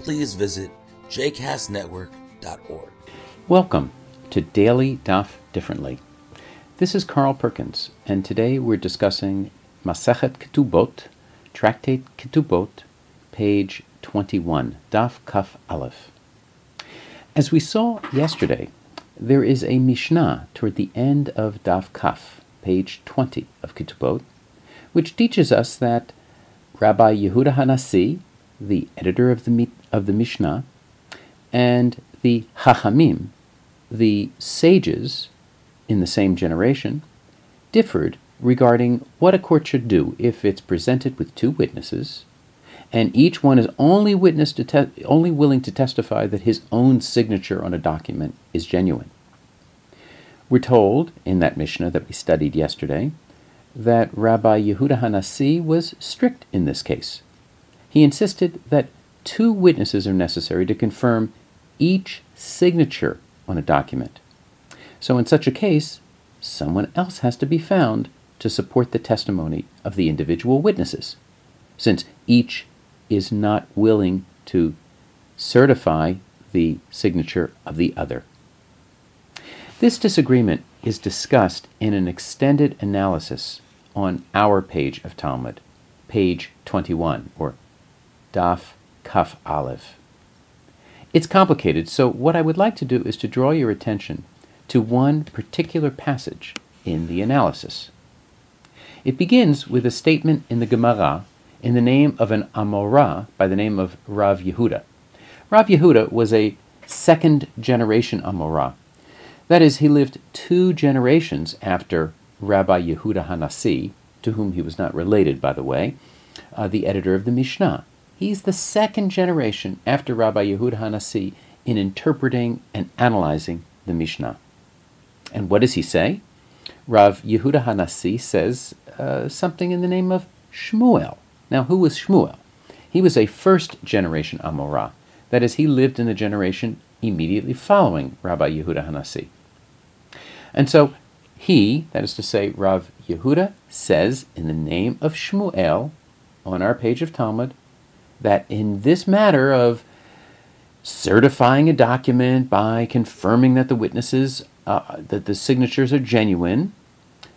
please visit jcastnetwork.org. Welcome to Daily Daf Differently. This is Carl Perkins, and today we're discussing Masechet Ketubot, Tractate Ketubot, page 21, Daf Kaf Aleph. As we saw yesterday, there is a Mishnah toward the end of Daf Kaf, page 20 of Ketubot, which teaches us that Rabbi Yehuda Hanasi, the editor of the, of the Mishnah, and the Hachamim, the sages in the same generation, differed regarding what a court should do if it's presented with two witnesses, and each one is only witness to te- only willing to testify that his own signature on a document is genuine. We're told in that Mishnah that we studied yesterday that Rabbi Yehuda Hanasi was strict in this case. He insisted that two witnesses are necessary to confirm each signature on a document. So, in such a case, someone else has to be found to support the testimony of the individual witnesses, since each is not willing to certify the signature of the other. This disagreement is discussed in an extended analysis on our page of Talmud, page 21, or Daf Kaf Aleph. It's complicated, so what I would like to do is to draw your attention to one particular passage in the analysis. It begins with a statement in the Gemara in the name of an Amorah by the name of Rav Yehuda. Rav Yehuda was a second generation Amorah. That is, he lived two generations after Rabbi Yehuda Hanasi, to whom he was not related, by the way, uh, the editor of the Mishnah. He's the second generation after Rabbi Yehuda Hanasi in interpreting and analyzing the Mishnah. And what does he say? Rav Yehuda Hanasi says uh, something in the name of Shmuel. Now, who was Shmuel? He was a first generation Amorah. That is, he lived in the generation immediately following Rabbi Yehuda Hanasi. And so he, that is to say, Rav Yehuda, says in the name of Shmuel on our page of Talmud that in this matter of certifying a document by confirming that the witnesses uh, that the signatures are genuine,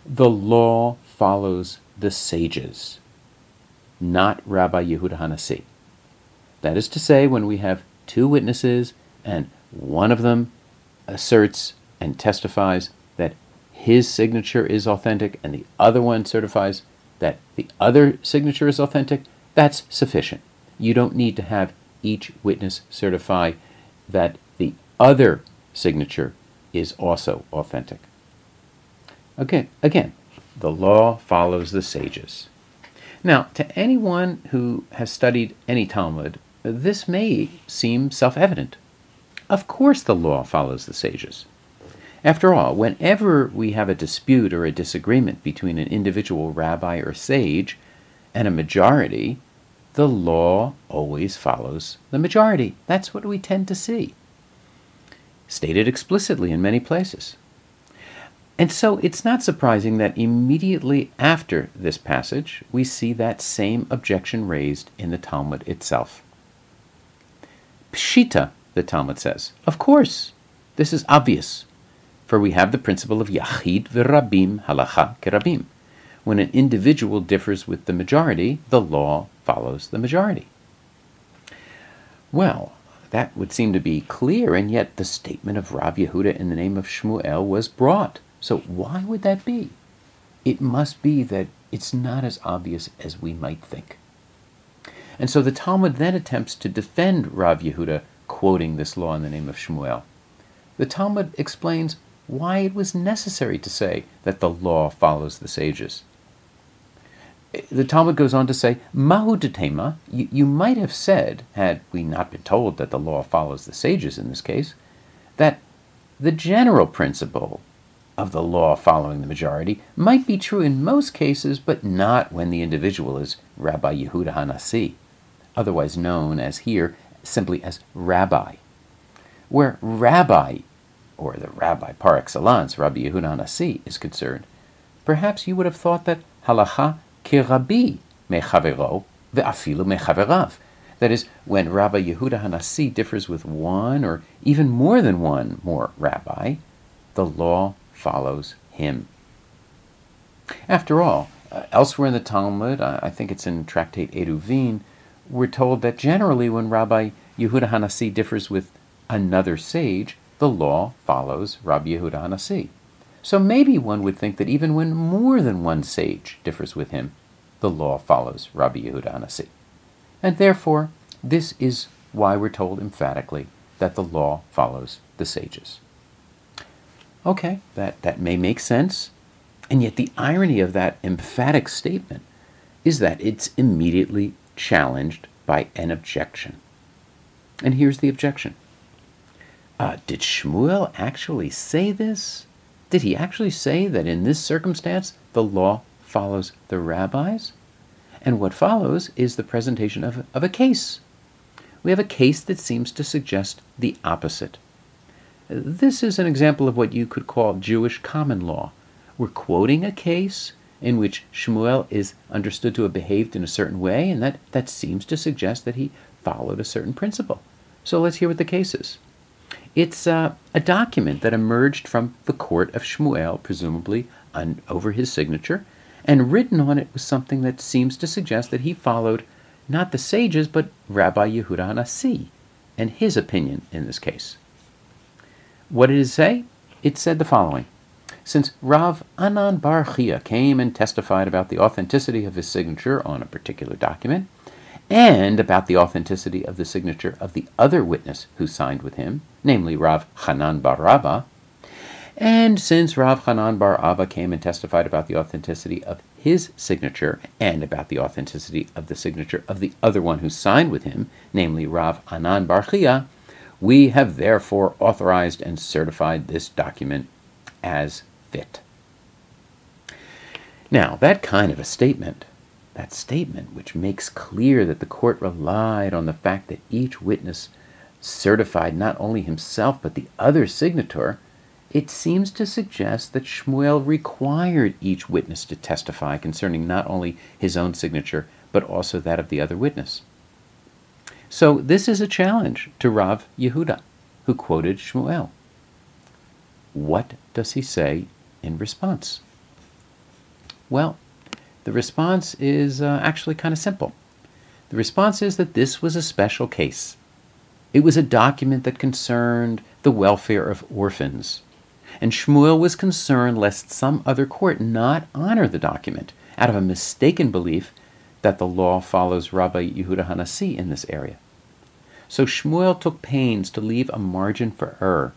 the law follows the sages, not Rabbi Yehuda Hanasi. That is to say, when we have two witnesses and one of them asserts and testifies that his signature is authentic and the other one certifies that the other signature is authentic, that's sufficient. You don't need to have each witness certify that the other signature is also authentic. Okay, again, the law follows the sages. Now, to anyone who has studied any Talmud, this may seem self evident. Of course, the law follows the sages. After all, whenever we have a dispute or a disagreement between an individual rabbi or sage and a majority, the law always follows the majority. That's what we tend to see. Stated explicitly in many places. And so it's not surprising that immediately after this passage, we see that same objection raised in the Talmud itself. Pshita, the Talmud says. Of course, this is obvious, for we have the principle of Yachid v'Rabim halacha kerabim. When an individual differs with the majority, the law follows the majority. Well, that would seem to be clear, and yet the statement of Rav Yehuda in the name of Shmuel was brought. So why would that be? It must be that it's not as obvious as we might think. And so the Talmud then attempts to defend Rav Yehuda quoting this law in the name of Shmuel. The Talmud explains why it was necessary to say that the law follows the sages. The Talmud goes on to say, Mahu detema, you, you might have said, had we not been told that the law follows the sages in this case, that the general principle of the law following the majority might be true in most cases, but not when the individual is Rabbi Yehuda Hanasi, otherwise known as here simply as rabbi. Where rabbi, or the rabbi par excellence, Rabbi Yehuda Hanasi, is concerned, perhaps you would have thought that halacha kirabi mechavero ve'afilu mechaverav. That is, when Rabbi Yehuda Hanasi differs with one or even more than one more rabbi, the law follows him. After all, uh, elsewhere in the Talmud, uh, I think it's in Tractate Eruvin, we're told that generally when Rabbi Yehuda Hanasi differs with another sage, the law follows Rabbi Yehuda Hanasi. So maybe one would think that even when more than one sage differs with him, the law follows Rabbi Yehuda Hanasi. And therefore, this is why we're told emphatically that the law follows the sages. Okay, that, that may make sense. And yet, the irony of that emphatic statement is that it's immediately challenged by an objection. And here's the objection uh, Did Shmuel actually say this? Did he actually say that in this circumstance the law follows the rabbis? And what follows is the presentation of, of a case. We have a case that seems to suggest the opposite. This is an example of what you could call Jewish common law. We're quoting a case in which Shmuel is understood to have behaved in a certain way, and that, that seems to suggest that he followed a certain principle. So let's hear what the case is. It's uh, a document that emerged from the court of Shmuel, presumably un- over his signature, and written on it was something that seems to suggest that he followed not the sages, but Rabbi Yehuda Hanasi, and his opinion in this case. What did it say? It said the following Since Rav Anan Bar Chia came and testified about the authenticity of his signature on a particular document, and about the authenticity of the signature of the other witness who signed with him, namely Rav Hanan Bar Abba, and since Rav Hanan Bar Abba came and testified about the authenticity of his signature and about the authenticity of the signature of the other one who signed with him, namely Rav Anan Bar Chia, we have therefore authorized and certified this document as fit. Now, that kind of a statement, that statement which makes clear that the court relied on the fact that each witness certified not only himself but the other signator, it seems to suggest that Shmuel required each witness to testify concerning not only his own signature but also that of the other witness. So this is a challenge to Rav Yehuda, who quoted Shmuel. What does he say in response? Well, the response is uh, actually kind of simple. The response is that this was a special case. It was a document that concerned the welfare of orphans. And Shmuel was concerned lest some other court not honor the document out of a mistaken belief that the law follows Rabbi Yehuda Hanasi in this area. So Shmuel took pains to leave a margin for error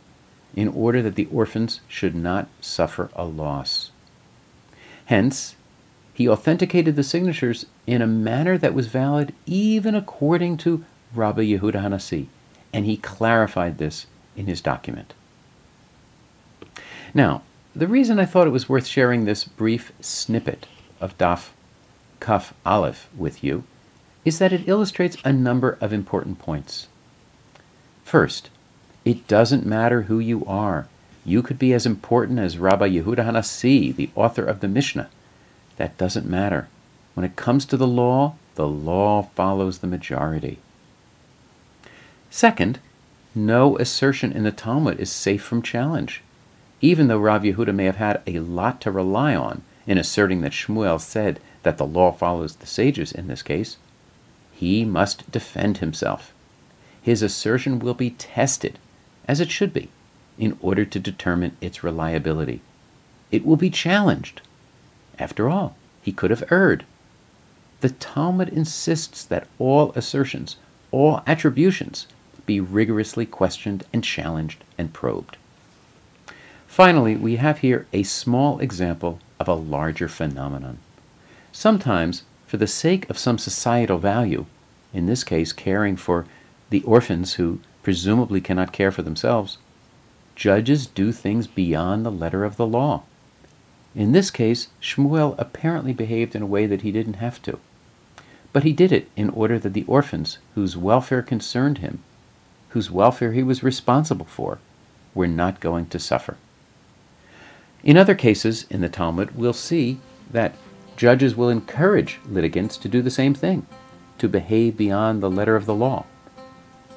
in order that the orphans should not suffer a loss. Hence, he authenticated the signatures in a manner that was valid even according to Rabbi Yehuda Hanasi, and he clarified this in his document. Now, the reason I thought it was worth sharing this brief snippet of Daf Kaf Aleph with you is that it illustrates a number of important points. First, it doesn't matter who you are. You could be as important as Rabbi Yehuda Hanasi, the author of the Mishnah. That doesn't matter. When it comes to the law, the law follows the majority. Second, no assertion in the Talmud is safe from challenge. Even though Rav Yehuda may have had a lot to rely on in asserting that Shmuel said that the law follows the sages in this case, he must defend himself. His assertion will be tested, as it should be, in order to determine its reliability. It will be challenged. After all, he could have erred. The Talmud insists that all assertions, all attributions, be rigorously questioned and challenged and probed. Finally, we have here a small example of a larger phenomenon. Sometimes, for the sake of some societal value, in this case caring for the orphans who presumably cannot care for themselves, judges do things beyond the letter of the law. In this case, Shmuel apparently behaved in a way that he didn't have to. But he did it in order that the orphans, whose welfare concerned him, whose welfare he was responsible for, were not going to suffer. In other cases in the Talmud, we'll see that judges will encourage litigants to do the same thing, to behave beyond the letter of the law.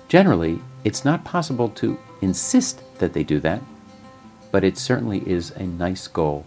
Generally, it's not possible to insist that they do that, but it certainly is a nice goal